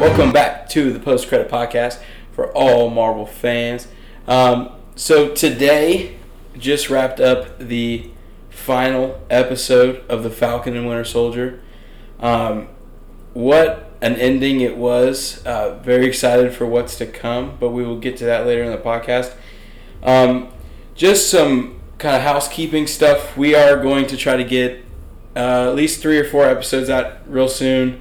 Welcome back to the Post Credit Podcast for all Marvel fans. Um, so today just wrapped up the final episode of the Falcon and Winter Soldier. Um, what an ending it was! Uh, very excited for what's to come, but we will get to that later in the podcast. Um, just some kind of housekeeping stuff. We are going to try to get uh, at least three or four episodes out real soon,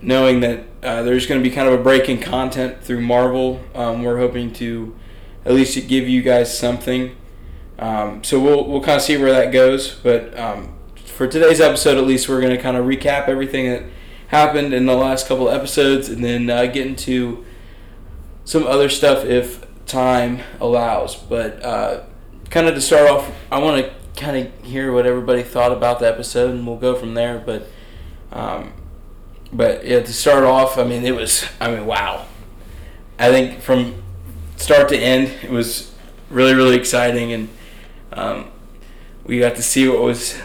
knowing that uh, there's going to be kind of a break in content through Marvel. Um, we're hoping to at least give you guys something. Um, so we'll, we'll kind of see where that goes. But um, for today's episode, at least, we're going to kind of recap everything that happened in the last couple of episodes and then uh, get into some other stuff if time allows. But uh, kind of to start off, I want to kind of hear what everybody thought about the episode, and we'll go from there. But um, but yeah, to start off, I mean, it was, I mean, wow. I think from start to end, it was really, really exciting, and um, we got to see what was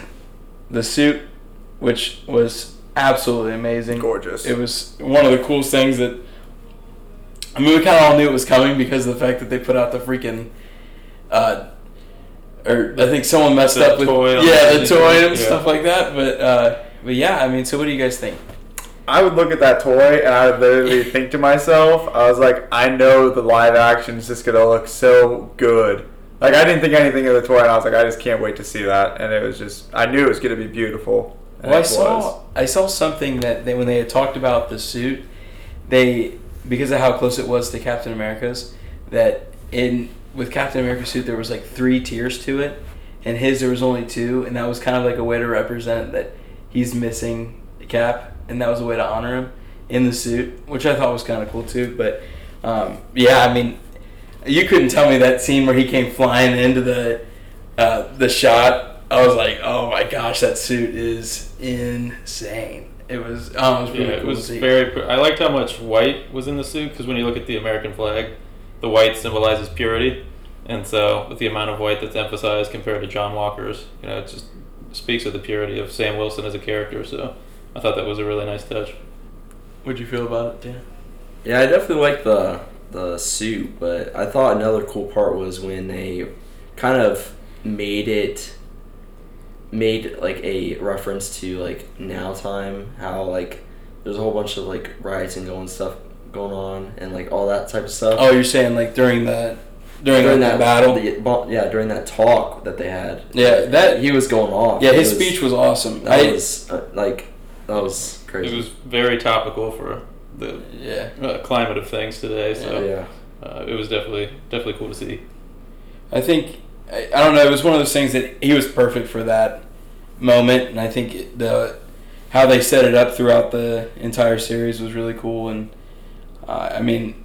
the suit, which was absolutely amazing. Gorgeous. It was one of the coolest things that. I mean, we kind of all knew it was coming because of the fact that they put out the freaking. Uh, or I think someone messed The up with toy on yeah the the toy and yeah. stuff like that. But uh, but yeah, I mean, so what do you guys think? I would look at that toy and I would literally think to myself, I was like, I know the live action is just gonna look so good. Like I didn't think anything of the toy, and I was like, I just can't wait to see that. And it was just, I knew it was gonna be beautiful. And Well, I saw was. I saw something that they, when they had talked about the suit, they because of how close it was to Captain America's, that in with Captain America's suit there was like three tiers to it, and his there was only two, and that was kind of like a way to represent that he's missing the cap, and that was a way to honor him in the suit, which I thought was kind of cool too. But um, yeah, I mean, you couldn't tell me that scene where he came flying into the uh, the shot. I was like, oh my gosh, that suit is insane. It was, oh, it was really Yeah, it cool was very. pr- I liked how much white was in the suit because when you look at the American flag, the white symbolizes purity, and so with the amount of white that's emphasized compared to John Walker's, you know, it just speaks of the purity of Sam Wilson as a character. So I thought that was a really nice touch. What'd you feel about it, Dan? Yeah, I definitely like the the suit, but I thought another cool part was when they kind of made it made like a reference to like now time, how like there's a whole bunch of like riots and going stuff going on and like all that type of stuff. Oh, you're saying like during that during, during that, battle? the- yeah, during that talk that they had. Yeah, that- he was going off. yeah, his was- speech was awesome. That I, was uh, like that was crazy. It was very topical for the yeah, uh, climate of things today. So yeah. uh, it was definitely definitely cool to see. I think I, I don't know. It was one of those things that he was perfect for that moment, and I think it- the how they set it up throughout the entire series was really cool. And uh, I mean,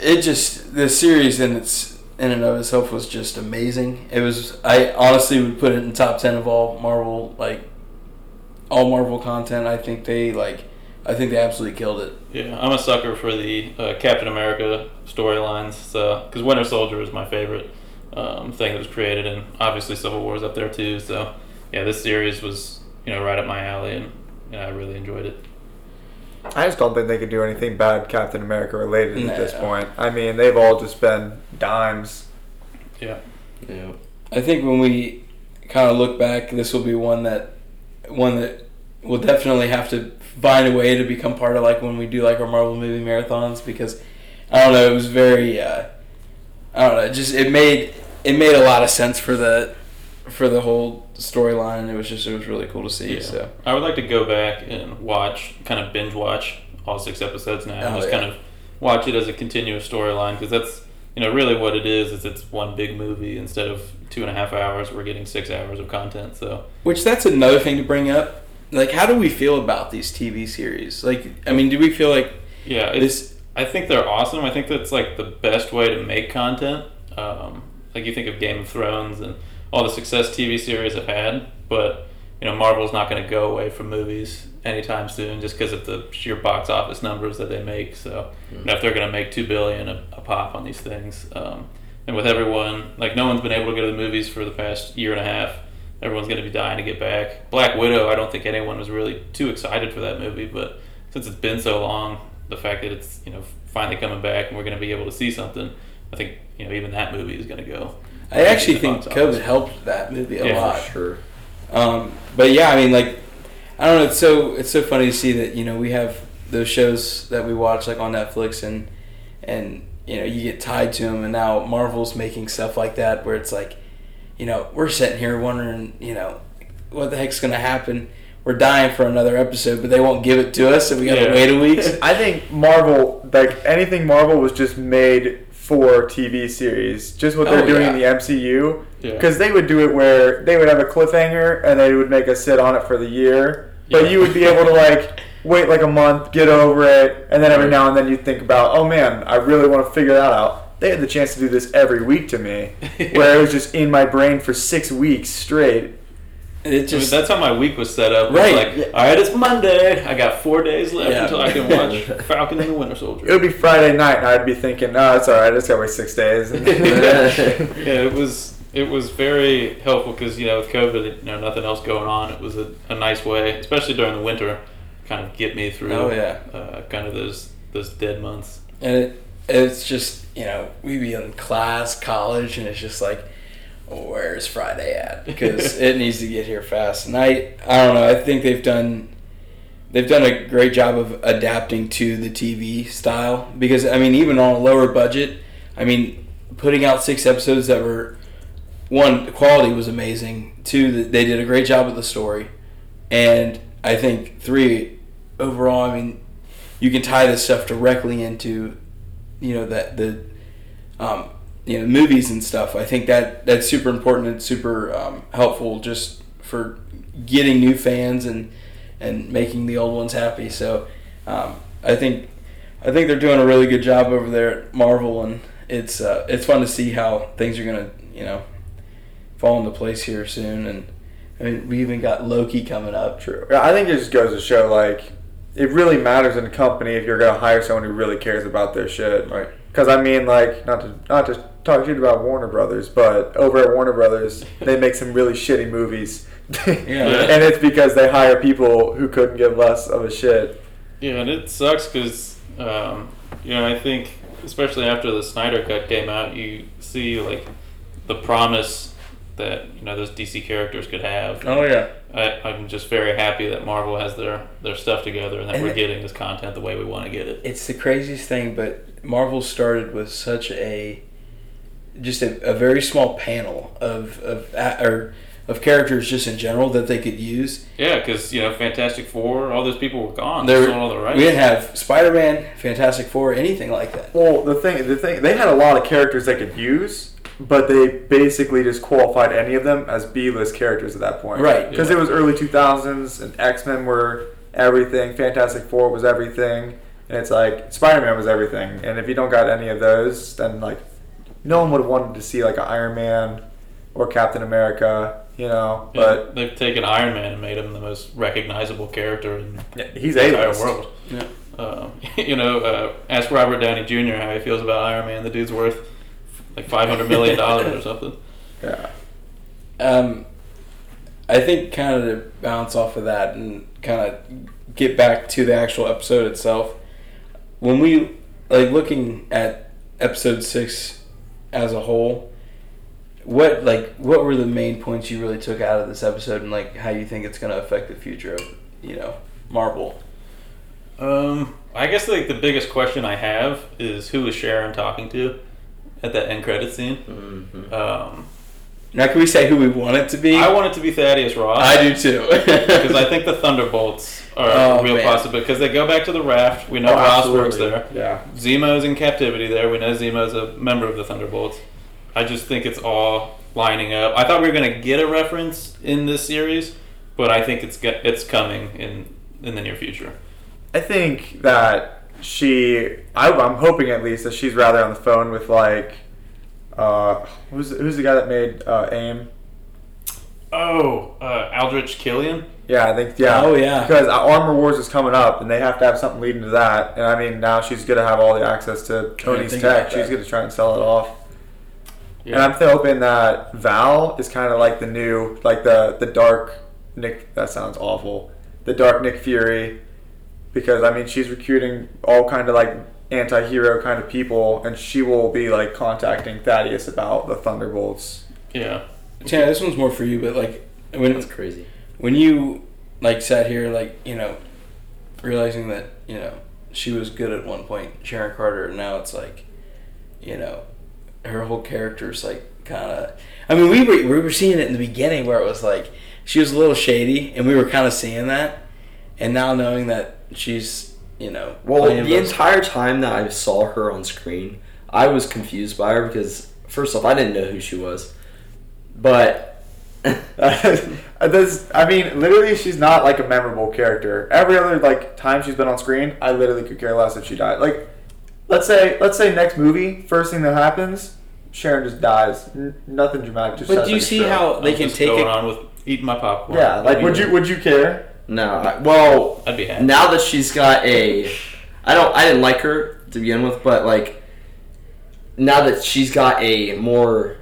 it just the series in its in and of itself was just amazing. It was I honestly would put it in top ten of all Marvel like all Marvel content. I think they like I think they absolutely killed it. Yeah, I'm a sucker for the uh, Captain America storylines. So, because Winter Soldier is my favorite um, thing that was created, and obviously Civil War is up there too. So, yeah, this series was you know right up my alley, and you know, I really enjoyed it. I just don't think they could do anything bad Captain America related at this point. I mean, they've all just been dimes. Yeah, Yeah. I think when we kind of look back, this will be one that one that will definitely have to find a way to become part of like when we do like our Marvel movie marathons because I don't know, it was very uh, I don't know, just it made it made a lot of sense for the for the whole storyline it was just it was really cool to see. Yeah. So I would like to go back and watch, kind of binge watch all six episodes now, and Oh, just yeah. kind of watch it as a continuous storyline because that's you know really what it is. Is it's one big movie instead of two and a half hours. We're getting six hours of content. So which that's another thing to bring up. Like how do we feel about these TV series? Like I mean, do we feel like yeah, this I think they're awesome. I think that's like the best way to make content. Um, like you think of Game of Thrones and all the success TV series have had, but you know Marvel's not going to go away from movies anytime soon just because of the sheer box office numbers that they make. So you know, if they're going to make two billion a, a pop on these things, um, and with everyone like no one's been able to go to the movies for the past year and a half. Everyone's going to be dying to get back. Black Widow, I don't think anyone was really too excited for that movie, but since it's been so long, the fact that it's you know finally coming back and we're going to be able to see something, I think you know even that movie is going to go. I actually think office. COVID helped that movie a Yeah, lot. Sure. Um, but yeah, I mean, like, I don't know. It's so it's so funny to see that you know we have those shows that we watch like on Netflix and and you know you get tied to them, and now Marvel's making stuff like that where it's like, you know, we're sitting here wondering, you know, what the heck's gonna happen. We're dying for another episode, but they won't give it to us, so we gotta Yeah. wait a week. I think Marvel, like anything Marvel, was just made for TV series. Just what they're Oh, doing in the yeah. MCU. Yeah. Because they would do it where they would have a cliffhanger and they would make us sit on it for the year. But Yeah. you would be able to like wait like a month, get over it, and then every now and then you'd think about, oh man, I really want to figure that out. They had the chance to do this every week to me, where it was just in my brain for six weeks straight. It I mean, just that's how my week was set up. It was Right. Like, Yeah. all right, it's Monday. I got four days left Yeah. until I can watch Falcon and the Winter Soldier. It would be Friday night, and I'd be thinking, no, it's all right. I just got to wait six days. yeah, it was it was very helpful because you know with COVID, you know nothing else going on. It was a, a nice way, especially during the winter, kind of get me through. Oh, yeah. uh, kind of those those dead months. and it, it's just you know we be in class college and it's just like where's friday at? Because it needs to get here fast. And i i don't know i think they've done they've done a great job of adapting to the tv style. Because i mean even on a lower budget i mean putting out six episodes that were one the quality was amazing. Two they did a great job with the story. And i think three overall i mean you can tie this stuff directly into you know that the um, you know movies and stuff i think that that's super important and super um, helpful just for getting new fans and and making the old ones happy so um, i think i think they're doing a really good job over there at marvel and it's uh, it's fun to see how things are gonna you know fall into place here soon and I mean, we even got Loki coming up. True. I think it just goes to show like it really matters in a company if you're gonna hire someone who really cares about their shit. Right. Because I mean, like, not to not to talk shit about Warner Brothers, but over at Warner Brothers, they make some really shitty movies. Yeah. and it's because they hire people who couldn't give less of a shit. Yeah, and it sucks because um, you know I think especially after the Snyder cut came out, you see like the promise that you know those DC characters could have. Oh yeah. I, I'm just very happy that Marvel has their their stuff together and that And we're getting this content the way we want to get it. It's the craziest thing, but Marvel started with such a just a, a very small panel of of or of characters just in general that they could use. Yeah, because you know Fantastic Four, all those people were gone. There, They sold all the rights. we didn't have Spider Man, Fantastic Four, anything like that. Well, the thing, the thing, they had a lot of characters they could use, but they basically just qualified any of them as B-list characters at that point. Right. Because Yeah. it was early 2000s, and X-Men were everything, Fantastic Four was everything, and it's like Spider-Man was everything. And if you don't got any of those, then like no one would have wanted to see like an Iron Man or Captain America, you know. Yeah, But they've taken Iron Man and made him the most recognizable character in he's the entire A-list. world. Yeah. Uh, you know, uh, ask Robert Downey Jr. how he feels about Iron Man. The dude's worth like five hundred million dollars or something. Yeah. Um, I think kind of to bounce off of that and kind of get back to the actual episode itself. When we like looking at episode six as a whole, what like what were the main points you really took out of this episode and like how you think it's going to affect the future of you know Marvel? Um, I guess like the biggest question I have is who is Sharon talking to at that end credit scene? hmm Um, Now, can we say who we want it to be? I want it to be Thaddeus Ross. I do too. because I think the Thunderbolts are Oh, a real man. possibility because they go back to the raft. We know Oh, Ross absolutely. works there. Yeah. Zemo's in captivity there. We know Zemo's a member of the Thunderbolts. I just think it's all lining up. I thought we were going to get a reference in this series, but I think it's get, it's coming in in the near future. I think that she, I, I'm hoping at least that she's rather on the phone with like, uh, who's who's the guy that made uh, AIM? Oh, uh, Aldrich Killian. Yeah, I think yeah. Oh, yeah. Because Armor Wars is coming up, and they have to have something leading to that. And I mean, now she's gonna have all the access to Tony's tech. She's gonna try and sell it off. Yeah. And I'm hoping that Val is kind of like the new, like the the dark Nick. That sounds awful. The dark Nick Fury. Because I mean she's recruiting all kind of like anti-hero kind of people, and she will be like contacting Thaddeus about the Thunderbolts. Yeah. Chan, this one's more for you, but like when That's crazy. when you like sat here, like you know, realizing that you know she was good at one point, Sharon Carter, and now it's like, you know, her whole character's like kind of. I mean, we were we were seeing it in the beginning where it was like she was a little shady, and we were kind of seeing that, and now knowing that she's you know Well, the those- entire time that I saw her on screen, I was confused by her because first off, I didn't know who she was, but This, I mean, literally, she's not like a memorable character. Every other like time she's been on screen, I literally could care less if she died. Like, let's say, let's say next movie, first thing that happens, Sharon just dies. N- nothing dramatic. Just But do you like, see stroke. how they I'm can just take going it? on with eating my popcorn. Yeah, like, would you would you care? No. I- Well, I'd be happy. now that she's got a, I don't, I didn't like her to begin with, but like, now that she's got a more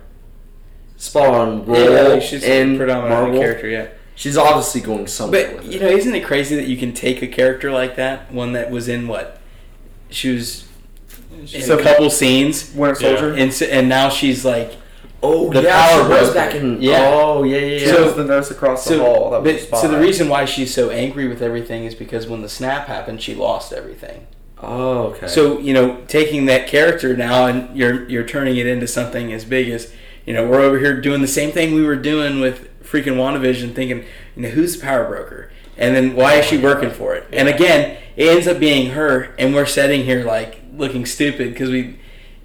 spot on role Yeah, like she's in a predominant Marvel, character, yeah. she's obviously going somewhere But with you it. know, isn't it crazy that you can take a character like that, one that was in what, she was in a couple scenes, Winter Yeah. Soldier. and and now she's like oh, the yeah, power she was back in. Yeah. Oh, yeah, yeah, She yeah. So- was the nurse across the so. hall. That was but- so the reason why she's so angry with everything is because when the snap happened, she lost everything. oh, okay. So you know, taking that character now and you're you're turning it into something as big as you know, we're over here doing the same thing we were doing with freaking WandaVision, thinking, you know, who's the power broker, and then why is she working for it? And again, it ends up being her, and we're sitting here like looking stupid because we,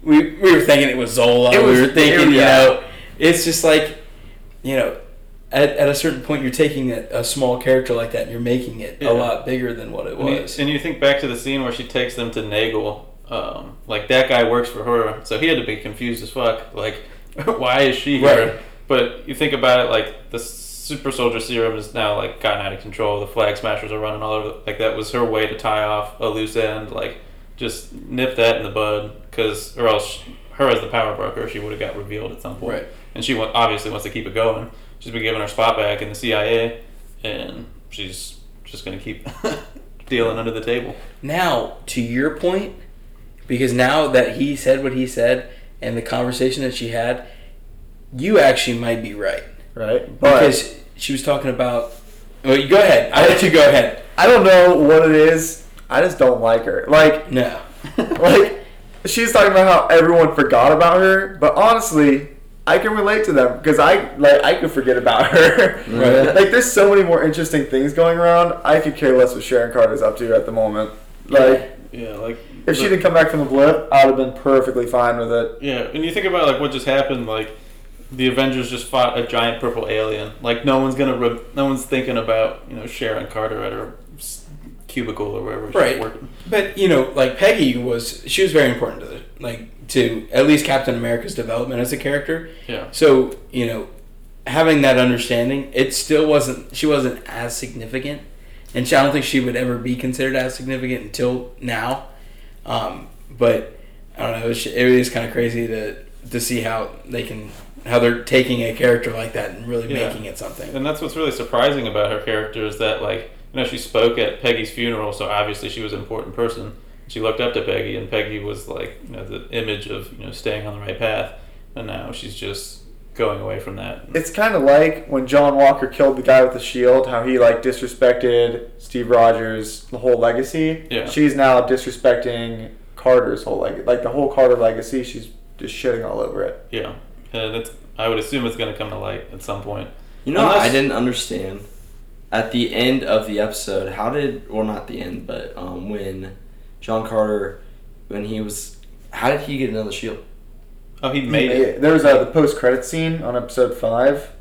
we we were thinking it was Zola. It was- we were thinking, you know, it's just like, you know. At, at a certain point, you're taking a, a small character like that and you're making it Yeah. a lot bigger than what it And you, was. and you think back to the scene where she takes them to Nagel. Um, like that guy works for her, so he had to be confused as fuck. Like, why is she here? Right. But you think about it, like the super soldier serum is now like gotten out of control. The flag smashers are running all over. Like that was her way to tie off a loose end. Like, just nip that in the bud, because or else her as the power broker, she would have got revealed at some point. Right. And she wa- obviously wants to keep it going. She's been given her spot back in the CIA, and she's just gonna keep dealing under the table. Now, to your point, because now that he said what he said and the conversation that she had, you actually might be right. right? But Because she was talking about. Well, you go ahead. I'll let you go ahead. I don't know what it is. I just don't like her. Like, No. like she's talking about how everyone forgot about her, but honestly, I can relate to them because I like I could forget about her. Right. like, there's so many more interesting things going around. I could care less what Sharon Carter's up to at the moment. Like, Yeah, like if she didn't come back from the blip, I'd have been perfectly fine with it. Yeah, and you think about like what just happened, like the Avengers just fought a giant purple alien. Like no one's gonna, re- no one's thinking about you know Sharon Carter at her s- cubicle or wherever she's Right. working. But, you know, like Peggy was. She was very important to the. Like, to at least Captain America's development as a character. Yeah, So, you know, having that understanding, it still wasn't, she wasn't as significant. And she, I don't think she would ever be considered as significant until now. Um, but I don't know, it was, it is kind of crazy to, to see how they can, how they're taking a character like that and really Yeah. making it something. and that's what's really surprising about her character is that like you know she spoke at Peggy's funeral, so obviously she was an important person. She looked up to Peggy, and Peggy was like you know the image of you know staying on the right path, and now she's just going away from that. It's kind of like when John Walker killed the guy with the shield, how he like disrespected Steve Rogers' the whole legacy. Yeah. She's now disrespecting Carter's whole legacy. Like the whole Carter legacy, she's just shitting all over it. Yeah, and it's I would assume it's going to come to light at some point. You know, Unless- I didn't understand at the end of the episode. How did, well, not the end, but um, when John Carter, when he was, how did he get another shield? Oh, he made it. There was uh, the post credit scene on episode five.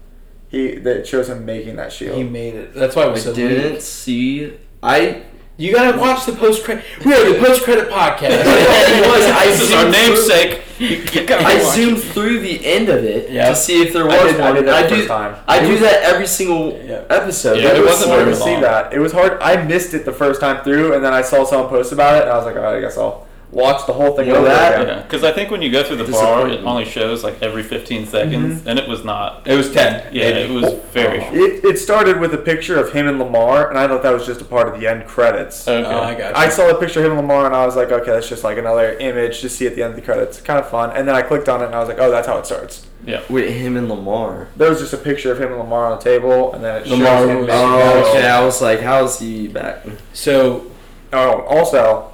He that shows him making that shield. He made it. That's why it I was so didn't weak. see. I You gotta watch the post credit. We are the post credit podcast. It I this is our zoomed through- namesake. You, you gotta I zoomed through the end of it Yeah. to see if there was I did- I one. did and that I do. time. I do that every single Yeah. episode. Yeah, it it was wasn't hard very to see that. It was hard. I missed it the first time through, and then I saw someone post about it, and I was like, all right, I guess I'll watch the whole thing You know over that? again. Yeah, because I think when you go through the bar, it only shows like every 15 seconds, Mm-hmm. and it was not. It was ten. Yeah, it was very short. It, it started with a picture of him and Lemar, and I thought that was just a part of the end credits. Okay. Oh, I got you. I saw the picture of him and Lemar, and I was like, okay, that's just like another image to see at the end of the credits. Kind of fun. And then I clicked on it, and I was like, oh, that's how it starts. yeah. With him and Lemar. There was just a picture of him and Lemar on the table, and then it Lemar shows him was- Oh, okay. I was like, how is he back? So Oh, also,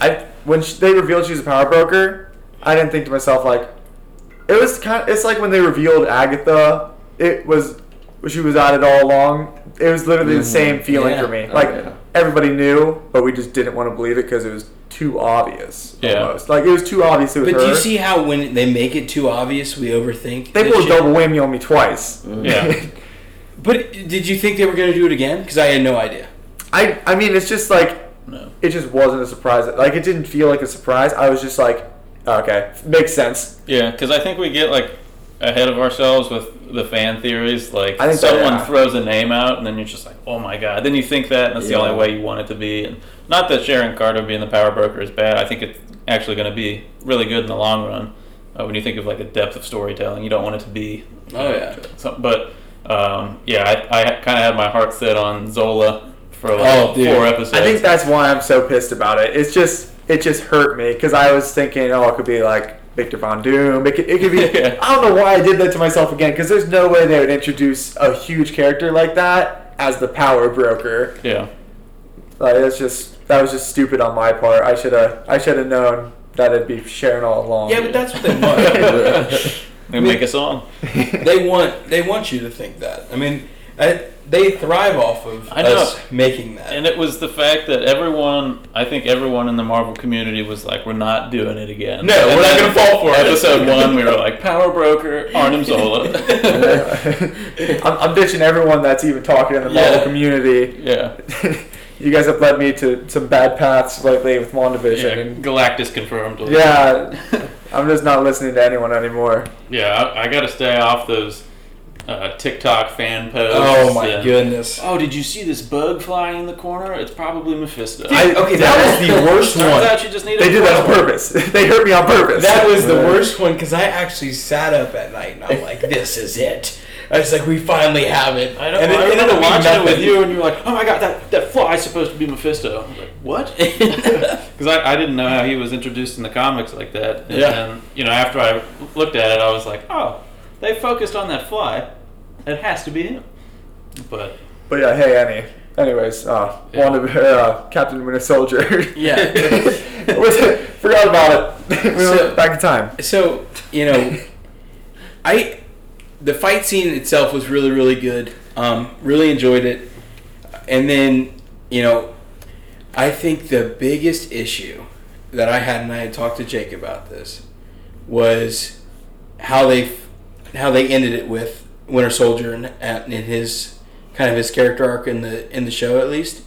I when sh they revealed she was a power broker, I didn't think to myself like, it was kind. Of, it's like when they revealed Agatha. It was she was at it all along. It was literally the Mhm. same feeling Yeah. for me. Oh, Like yeah. everybody knew, but we just didn't want to believe it because it was too obvious. Yeah. Almost like it was too obvious. It was But do you see how when they make it too obvious, we overthink? they this pulled double whammy on me twice. Yeah. But did you think they were going to do it again? Because I had no idea. I I mean, it's just like No. It just wasn't a surprise. Like it didn't feel like a surprise. I was just like, okay, makes sense. Yeah, because I think we get like ahead of ourselves with the fan theories. Like I think so, someone yeah. throws a name out, and then you're just like, "Oh my god!" Then you think that, and that's the only way you want it to be. And not that Sharon Carter being the power broker is bad. I think it's actually going to be really good in the long run. Uh, when you think of like a depth of storytelling, you don't want it to be. Oh, yeah. So, but um, yeah, I, I kind of had my heart set on Zola for like Oh, dude. four episodes. I think that's why I'm so pissed about it. It's just it just hurt me because I was thinking, oh, it could be like Victor Von Doom. It could, it could be. Yeah. I don't know why I did that to myself again because there's no way they would introduce a huge character like that as the power broker. yeah. Like that's just that was just stupid on my part. I should have I should have known that it'd be Sharon all along. Yeah, but that's what they want. They make a song. they want they want you to think that. I mean, I, they thrive off of I know. us making that. And it was the fact that everyone, I think everyone in the Marvel community was like, "We're not doing it again." No, And we're not gonna fall for it. Episode one, we were like, "Power Broker, Arnim Zola." I'm, I'm ditching everyone that's even talking in the Marvel Yeah. community. yeah, you guys have led me to some bad paths lately with yeah. WandaVision. and Galactus confirmed. Yeah, I'm just not listening to anyone anymore. yeah. I, I got to stay off those uh, TikTok fan posts. oh my and, goodness. Oh, did you see this bug flying in the corner? It's probably Mephisto. I- okay, that was the worst Turns one. out you just need They did that on purpose. they hurt me on purpose. That was the worst one because I actually sat up at night and I'm like, "This is it." I was like, "We finally have it." I know. And I it ended remember up being watching it with you, and you were like, "Oh my god, that that fly's supposed to be Mephisto." I'm like, "What?" Because I, I didn't know how he was introduced in the comics like that. And Yeah. then, you know, after I looked at it, I was like, "Oh, they focused on that fly. It has to be him." But But yeah, hey Annie. Anyways, uh, Yeah. Wanda, uh, Captain Winter Soldier. Yeah. Forgot about it. we So- went back in time. So you know, I the fight scene itself was really really good. Um, really enjoyed it, and then you know, I think the biggest issue that I had, and I had talked to Jake about this, was how they how they ended it with Winter Soldier and, in his kind of his character arc in the in the show at least.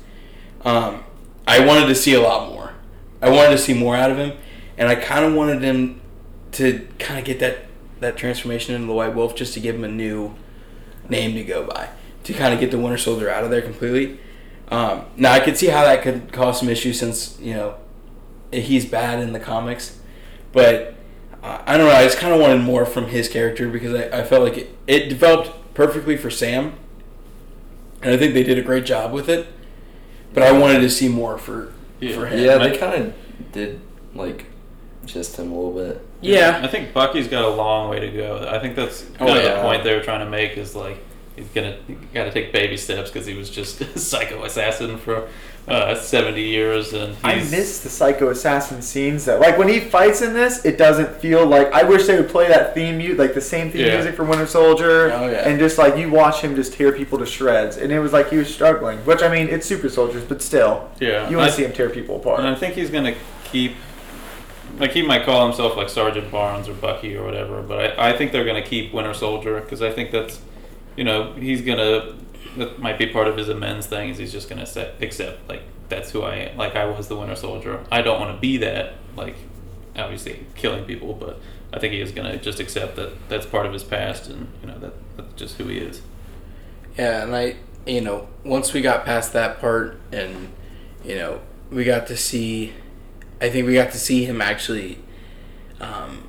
Um, I wanted to see a lot more. I wanted to see more out of him, and I kind of wanted him to kind of get that that transformation into the White Wolf just to give him a new name to go by to kind of get the Winter Soldier out of there completely. Um, now I could see how that could cause some issues since you know he's bad in the comics, but I don't know. I just kind of wanted more from his character because I, I felt like it, it developed perfectly for Sam, and I think they did a great job with it. But I wanted to see more for Yeah. for him. Yeah, they kind of did like just him a little bit. Yeah. I think Bucky's got a long way to go. I think that's Oh, kind of yeah. the point they were trying to make is like he's gonna got to take baby steps because he was just a psycho assassin for uh, seventy years, and I miss the Psycho Assassin scenes though. Like when he fights in this, it doesn't feel like. I wish they would play that theme music, like the same theme Yeah. music for Winter Soldier, Oh, yeah. and just like you watch him just tear people to shreds, and it was like he was struggling. Which I mean, it's super soldiers, but still, Yeah, you want to see him tear people apart. And I think he's gonna keep, like he might call himself like Sergeant Barnes or Bucky or whatever, but I, I think they're gonna keep Winter Soldier because I think that's, you know, he's gonna that might be part of his amends thing is he's just gonna set, accept like that's who I am. Like I was the Winter Soldier. I don't want to be that. Like obviously killing people, but I think he is gonna just accept that that's part of his past and you know that that's just who he is. Yeah, and I, you know, once we got past that part, and you know, we got to see I think we got to see him actually. Um,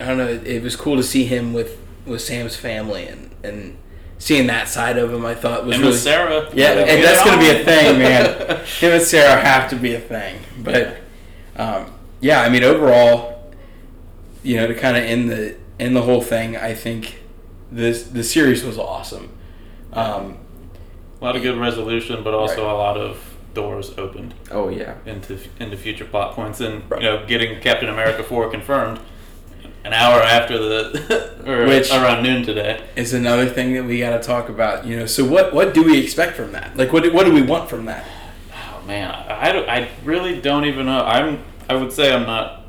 I don't know. It, it was cool to see him with with Sam's family and and seeing that side of him. I thought was And really Sarah. yeah, and that's gonna be a thing, man. Him and Sarah have to be a thing. But um, yeah, I mean, overall, you know, to kind of end the end the whole thing, I think this the series was awesome. Um, a lot of good resolution, but also Right. a lot of doors opened Oh yeah. into into future plot points, and Right. you know, getting Captain America four confirmed an hour after the or Which- around noon today. is another thing that we got to talk about. You know, so what what do we expect from that? Like, what do, what do we want from that? Oh man, I, I, I really don't even know. I'm I would say I'm not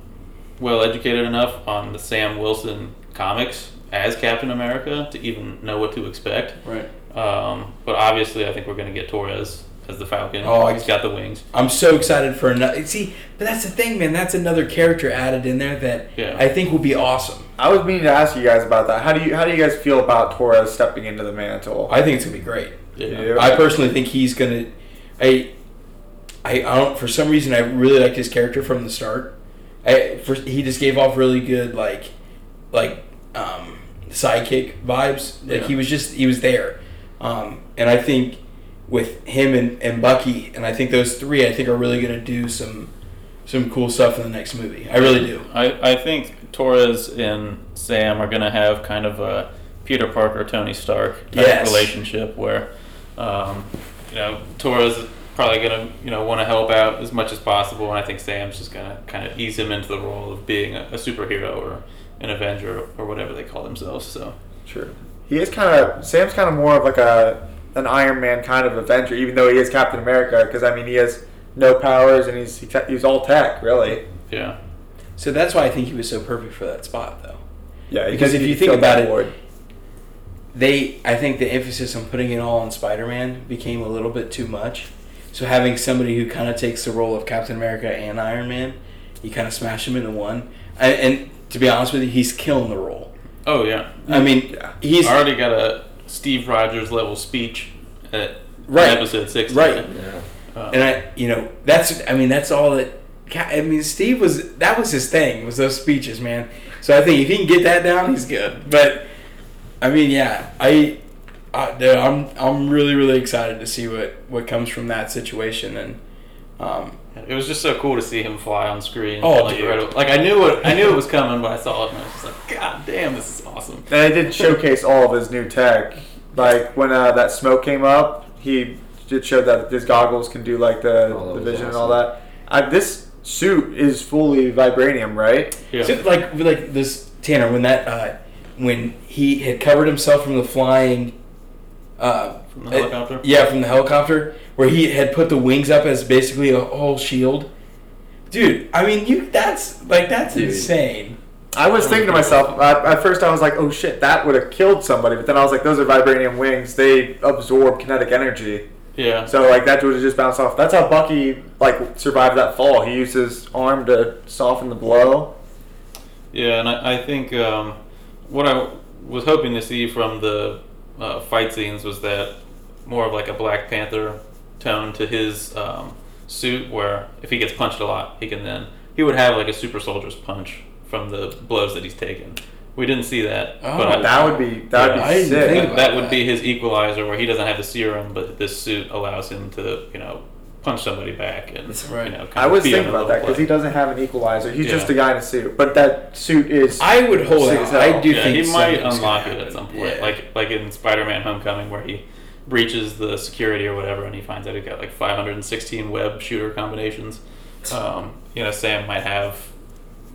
well educated enough on the Sam Wilson comics as Captain America to even know what to expect. Right. Um, but obviously, I think we're going to get Torres as the Falcon. Oh, I- he's got the wings. I'm so excited for another. See, but that's the thing, man. That's another character added in there that Yeah. I think will be awesome. I was meaning to ask you guys about that. How do you how do you guys feel about Torres stepping into the mantle? I think it's gonna be great. Yeah. Yeah. I personally think he's gonna. I, I, I don't. For some reason, I really liked his character from the start. I, for, he just gave off really good like, like, um, sidekick vibes. Like Yeah. he was just he was there, um, and I think with him and, and Bucky, and I think those three, I think are really gonna do some, some cool stuff in the next movie. I really do. I, I think Torres and Sam are going to have kind of a Peter Parker, Tony Stark type Yes. relationship where, um, you know, Torres is probably going to, you know, want to help out as much as possible. And I think Sam's just going to kind of ease him into the role of being a, a superhero or an Avenger or whatever they call themselves. So, Sure. He is kind of Sam's kind of more of like a an Iron Man kind of Avenger, even though he is Captain America. Because I mean, he has no powers and he's he's all tech, really. yeah. So that's why I think he was so perfect for that spot, though. Yeah, Because if you think about it- void. they I think the emphasis on putting it all on Spider-Man became a little bit too much. So having somebody who kind of takes the role of Captain America and Iron Man, you kind of smash them into one. And, and to be honest with you, he's killing the role. Oh, yeah. I mean, Yeah. he's I already got a Steve Rogers level speech at Right. episode six. Right. Yeah. Uh, and I you know that's I mean that's all that. I mean Steve was that was his thing was those speeches, man. So I think if he can get that down, he's good. But I mean, yeah, I. I dude, I'm I'm really really excited to see what what comes from that situation and um, It was just so cool to see him fly on screen. Oh, like, dude. right- like I knew it. I knew it was coming, but I saw it and I was just like, God damn, this is awesome. And they did showcase all of his new tech. Like when uh, that smoke came up, he did show that his goggles can do like the, Oh, the was vision and all that. I, this suit is fully vibranium, right? Yeah. So, like like this Tanner when that uh, when he had covered himself from the flying uh, From the helicopter? yeah from the helicopter where he had put the wings up as basically a whole shield dude I mean you that's like that's Dude. insane I was thinking to myself at, at first. I was like, "Oh shit, that would have killed somebody." But then I was like, "Those are vibranium wings. They absorb kinetic energy, Yeah. so like that would have just bounced off." That's how Bucky like survived that fall. He used his arm to soften the blow. Yeah, and I, I think um, what I was hoping to see from the uh, fight scenes was that more of like a Black Panther tone to his um, suit, where if he gets punched a lot, he can then he would have like a super soldier's punch from the blows that he's taken. We didn't see that, Oh, but That would be that would Yeah, I be didn't sick. that, that would be his equalizer, where he doesn't have the serum, but this suit allows him to you know punch somebody back and That's right. you know. kind I was be thinking about that because he doesn't have an equalizer. He's just a guy in a suit. But that suit is. I would hold Sick out. I do yeah, think he might unlock it at some point, Yeah. like like in Spider-Man: Homecoming, where he breaches the security or whatever, and he finds out he got like 516 web shooter combinations. Um, you know, Sam might have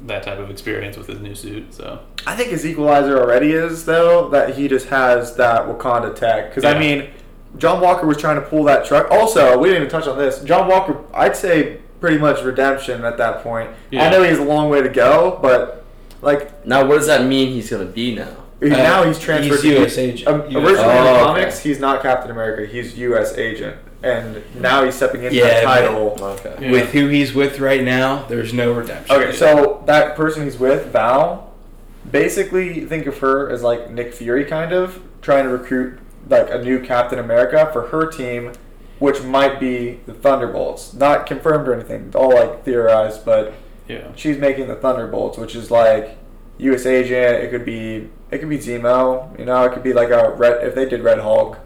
that type of experience with his new suit. So I think his equalizer already is though that he just has that Wakanda tech. Because I mean, John Walker was trying to pull that truck. Also, we didn't even touch on this. John Walker, I'd say pretty much redemption at that point. Yeah. I know he has a long way to go, but like Now, what does that mean he's gonna be now? now he's transferred. he's to US agent. Um, US originally in the Oh, okay. comics, he's not Captain America. He's U.S. agent, and now he's stepping into Yeah, that but- title. Okay. Yeah. with who he's with right now there's no redemption Okay, so that person he's with, Val, basically think of her as like Nick Fury, kind of trying to recruit like a new Captain America for her team, which might be the Thunderbolts. Not confirmed or anything, all like theorized, but Yeah. she's making the Thunderbolts, which is like U.S. agent. It could be it could be Zemo. You know, it could be like a red. If they did Red Hulk,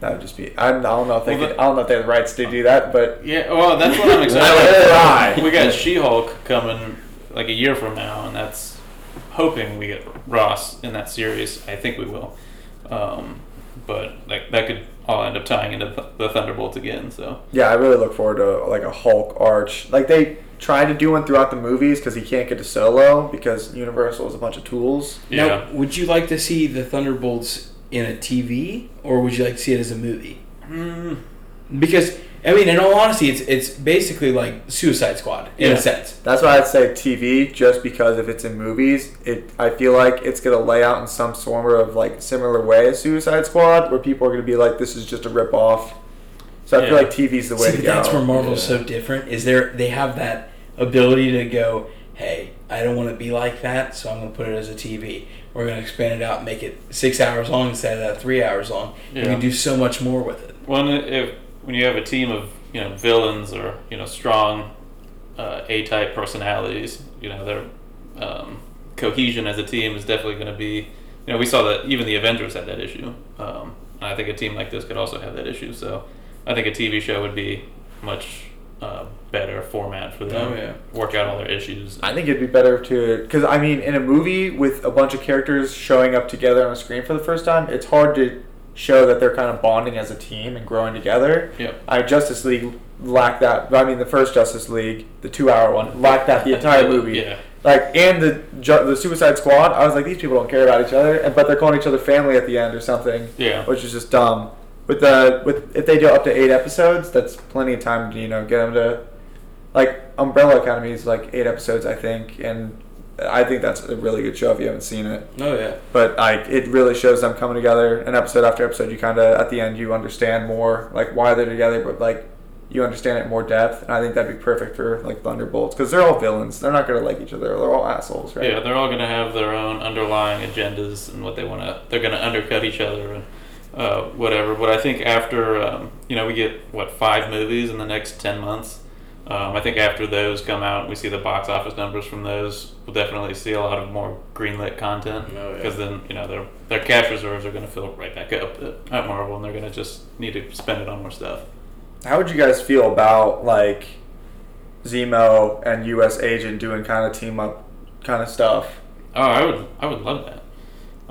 that would just be. I don't, know if they Well, could. the- I don't know if they have the rights to do that, but Yeah, well, that's what I'm excited about. We got She-Hulk coming like a year from now, and that's hoping we get Ross in that series. I think we will, um, but like that could all end up tying into th- the Thunderbolts again. So yeah, I really look forward to like a Hulk arch. Like they tried to do one throughout the movies because he can't get to Solo because Universal is a bunch of tools. yeah, Now, would you like to see the Thunderbolts in a TV, or would you like to see it as a movie? Mm, Because I mean, in all honesty, it's it's basically like Suicide Squad in Yeah. a sense. That's why I'd say TV, just because if it's in movies, it I feel like it's gonna lay out in some sort of like similar way as Suicide Squad, where people are gonna be like, "This is just a rip off." So I Yeah. feel like TV's the way See, to but go. that's where Marvel's Yeah. so different. Is there they have that ability to go, hey, I don't want to be like that, so I'm gonna put it as a TV. We're gonna expand it out, make it six hours long instead of that three hours long. You Yeah. can do so much more with it. When if when you have a team of you know villains or you know strong uh, A-type personalities, you know their um, cohesion as a team is definitely going to be. You know, we saw that even the Avengers had that issue. Um, and I think a team like this could also have that issue. So I think a TV show would be much uh, better format for them. Oh, yeah. Work out all their issues. I think it'd be better to, because I mean, in a movie with a bunch of characters showing up together on a screen for the first time, it's hard to show that they're kind of bonding as a team and growing together. Yep. I Justice League lacked that. I mean, the first Justice League, the two-hour one, lacked that the entire movie. Yeah. Like, and the the Suicide Squad, I was like, these people don't care about each other, and but they're calling each other family at the end or something, Yeah. which is just dumb. With the with if they do up to eight episodes, that's plenty of time to you know get them to, like Umbrella Academy is like eight episodes I think, and I think that's a really good show if you haven't seen it. Oh yeah. But like it really shows them coming together, and episode after episode, you kind of at the end you understand more like why they're together, but like you understand it more depth, and I think that'd be perfect for like Thunderbolts because they're all villains. They're not gonna like each other. They're all assholes, right? Yeah, they're all going to have their own underlying agendas and what they want to. They're going to undercut each other and uh, whatever. But I think after um, you know we get what five movies in the next ten months. Um, I think after those come out, we see the box office numbers from those. We'll definitely see a lot of more greenlit content Oh, yeah. because then you know their their cash reserves are going to fill right back up at, at Marvel, and they're going to just need to spend it on more stuff. How would you guys feel about like Zemo and U.S. Agent doing kind of team up kind of stuff? Oh, I would I would love that.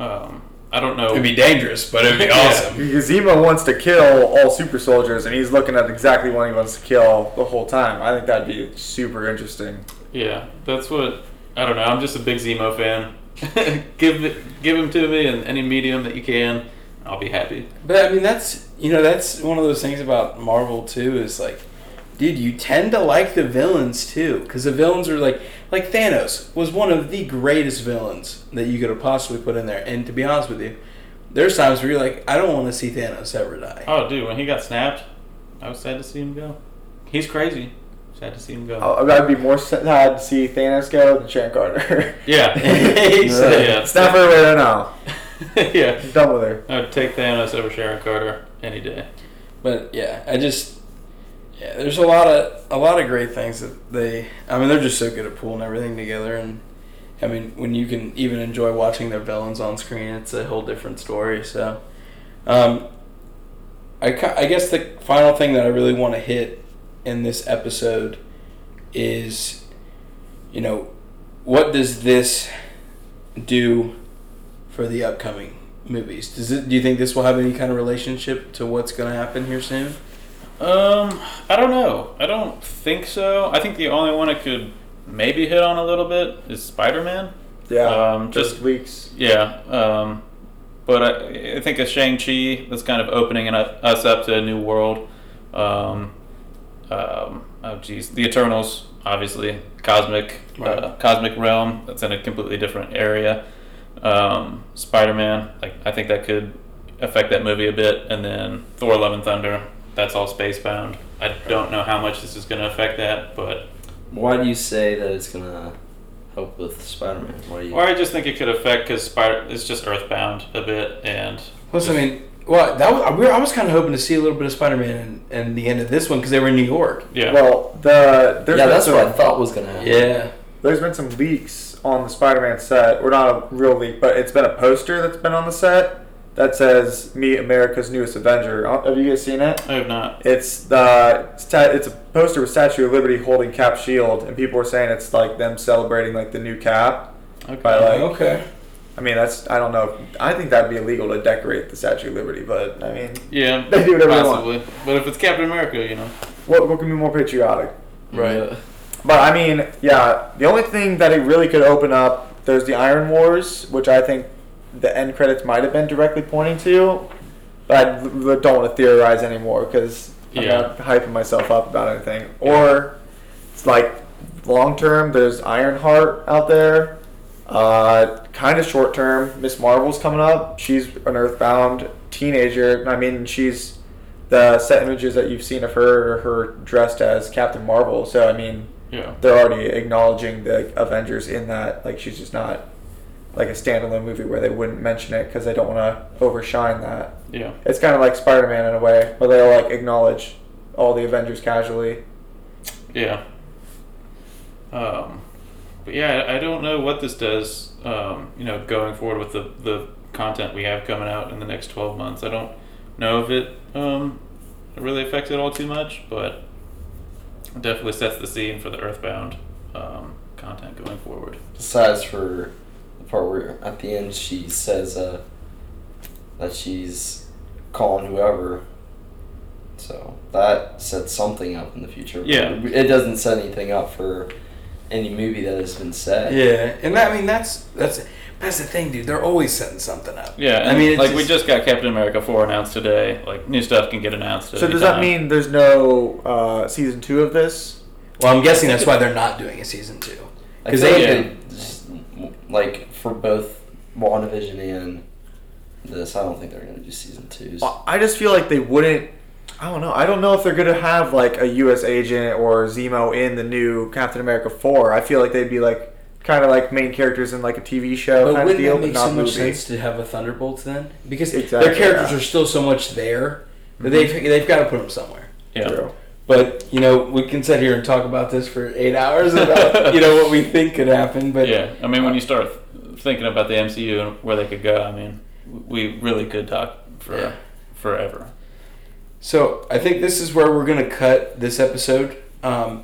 Um, I don't know. It'd be dangerous, but it'd be Yeah. awesome. Because Zemo wants to kill all super soldiers, and he's looking at exactly one he wants to kill the whole time. I think that'd be super interesting. Yeah, that's what I don't know. I'm just a big Zemo fan. give it, give him to me in any medium that you can. I'll be happy. But I mean, that's you know that's one of those things about Marvel too. Is like, dude, you tend to like the villains too, because the villains are like like Thanos was one of the greatest villains that you could have possibly put in there. And to be honest with you, there's times where you're like, I don't want to see Thanos ever die. Oh, dude, when he got snapped, I was sad to see him go. He's crazy. Sad to see him go. Oh, I'd be more sad to see Thanos go than Sharon Carter. Yeah. He said- yeah. Snap her away now. yeah. I'm done with her. I would take Thanos over Sharon Carter any day. But yeah, I just yeah, there's a lot of a lot of great things that they. I mean, they're just so good at pulling everything together, and I mean, when you can even enjoy watching their villains on screen, it's a whole different story. So, um, I I guess the final thing that I really want to hit in this episode is, you know, what does this do for the upcoming movies? Does it? Do you think this will have any kind of relationship to what's going to happen here soon? Um, I don't know. I don't think so. I think the only one it could maybe hit on a little bit is Spider Man. Yeah. Um, just weeks. Yeah, um, but I, I think a Shang Chi that's kind of opening us up to a new world. Um, um, oh geez, the Eternals, obviously, cosmic, uh, cosmic realm. That's in a completely different area. Um, Spider Man, like I think that could affect that movie a bit, and then Thor: Love and Thunder. That's all space bound. I don't know how much this is going to affect that, but Why do you say that it's gonna help with Spider-Man? Why do you? or I just think it could affect because Spider it's just Earthbound a bit, and Plus, I mean, well, that was, we were, I was kind of hoping to see a little bit of Spider Man in, in the end of this one because they were in New York. Yeah. Well, the there's yeah, been that's some, what I thought was gonna happen. Yeah. there's been some leaks on the Spider-Man set. Or not a real leak, but it's been a poster that's been on the set that says "Meet America's Newest Avenger." Uh, Have you guys seen it? I have not. It's the it's a poster with Statue of Liberty holding Cap shield, and people were saying it's like them celebrating like the new Cap. Okay. By like, Okay. I mean that's I don't know. I think that'd be illegal to decorate the Statue of Liberty, but I mean, yeah. They do whatever they want. possibly. But if it's Captain America, you know. what what can be more patriotic? Right. Yeah. But I mean, yeah, the only thing that it really could open up, there's the Armor Wars, which I think the end credits might have been directly pointing to. But I don't want to theorize anymore because I'm Yeah. not hyping myself up about anything. Or it's like long term, there's Ironheart out there. Uh, kind of short term, Miss Marvel's coming up. She's an Earthbound teenager. I mean, she's the set images that you've seen of her, are her dressed as Captain Marvel. So I mean, Yeah. they're already acknowledging the Avengers in that. Like she's just not like a standalone movie where they wouldn't mention it because they don't want to overshine that. Yeah. It's kind of like Spider Man in a way, where they'll like acknowledge all the Avengers casually. Yeah. Um, but yeah, I I don't know what this does. Um, you know, going forward with the the content we have coming out in the next twelve months, I don't know if it um really affects it all too much, but it definitely sets the scene for the Earthbound um, content going forward. Besides for the part where at the end she says uh, that she's calling whoever. So that sets something up in the future. Yeah. It doesn't set anything up for any movie that has been set. Yeah, and that, I mean that's that's that's the thing, dude. They're always setting something up. Yeah, I mean, it's like we just got Captain America four announced today. Like new stuff can get announced. At So any does that time. mean there's no uh, season two of this? Well, I'm guessing that's why they're not doing a season two. because feel they- like they just, like for both WandaVision and this, I don't think they're gonna do season twos. I just feel like they wouldn't. I don't know. I don't know if they're gonna have like a U.S. agent or Zemo in the new Captain America four. I feel like they'd be like kind of like main characters in like a TV show But kind of wouldn't deal, but make not so much movie. sense to have a Thunderbolts then? Because Exactly, their characters yeah. are still so much there that mm-hmm. they've they've got to put them somewhere. Yeah. True. But you know, we can sit here and talk about this for eight hours about you know what we think could happen. But yeah, I mean, when you start thinking about the MCU and where they could go, I mean, we really could talk for Yeah. forever. So I think this is where we're gonna cut this episode. Um,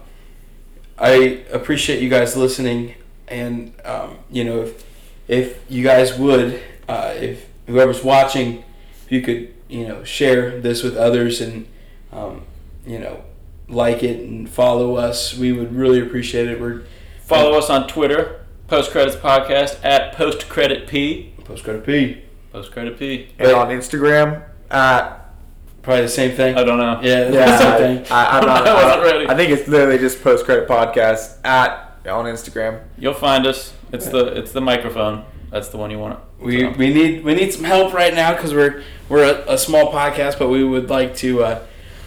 I appreciate you guys listening, and um, you know if if you guys would, uh, if whoever's watching, if you could you know share this with others and um, you know like it and follow us, we would really appreciate it. We're Follow us on Twitter, Post Credits Podcast at Post Credit P. post credit P, Post Credit P. And on Instagram at probably the same thing. I don't know. Yeah, yeah, the same I, thing. I, I'm not. I wasn't I, ready. I think it's literally just post credit podcast at on Instagram. You'll find us. It's the it's the microphone. That's the one you want. We, we need we need some help right now because we're we're a, a small podcast, but we would like to uh,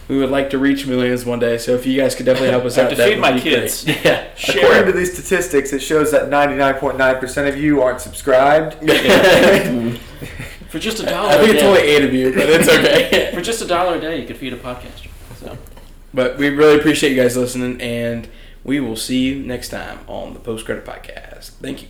we would like to reach millions one day. So if you guys could definitely help us I have out, to that feed would my be great. kids. Yeah, According to these statistics, it shows that 99.9% of you aren't subscribed. For just a dollar. I think it's only eight of you, but it's okay. For just a dollar a day, you could feed a podcaster. So. but we really appreciate you guys listening, and we will see you next time on the Post Credit Podcast. Thank you.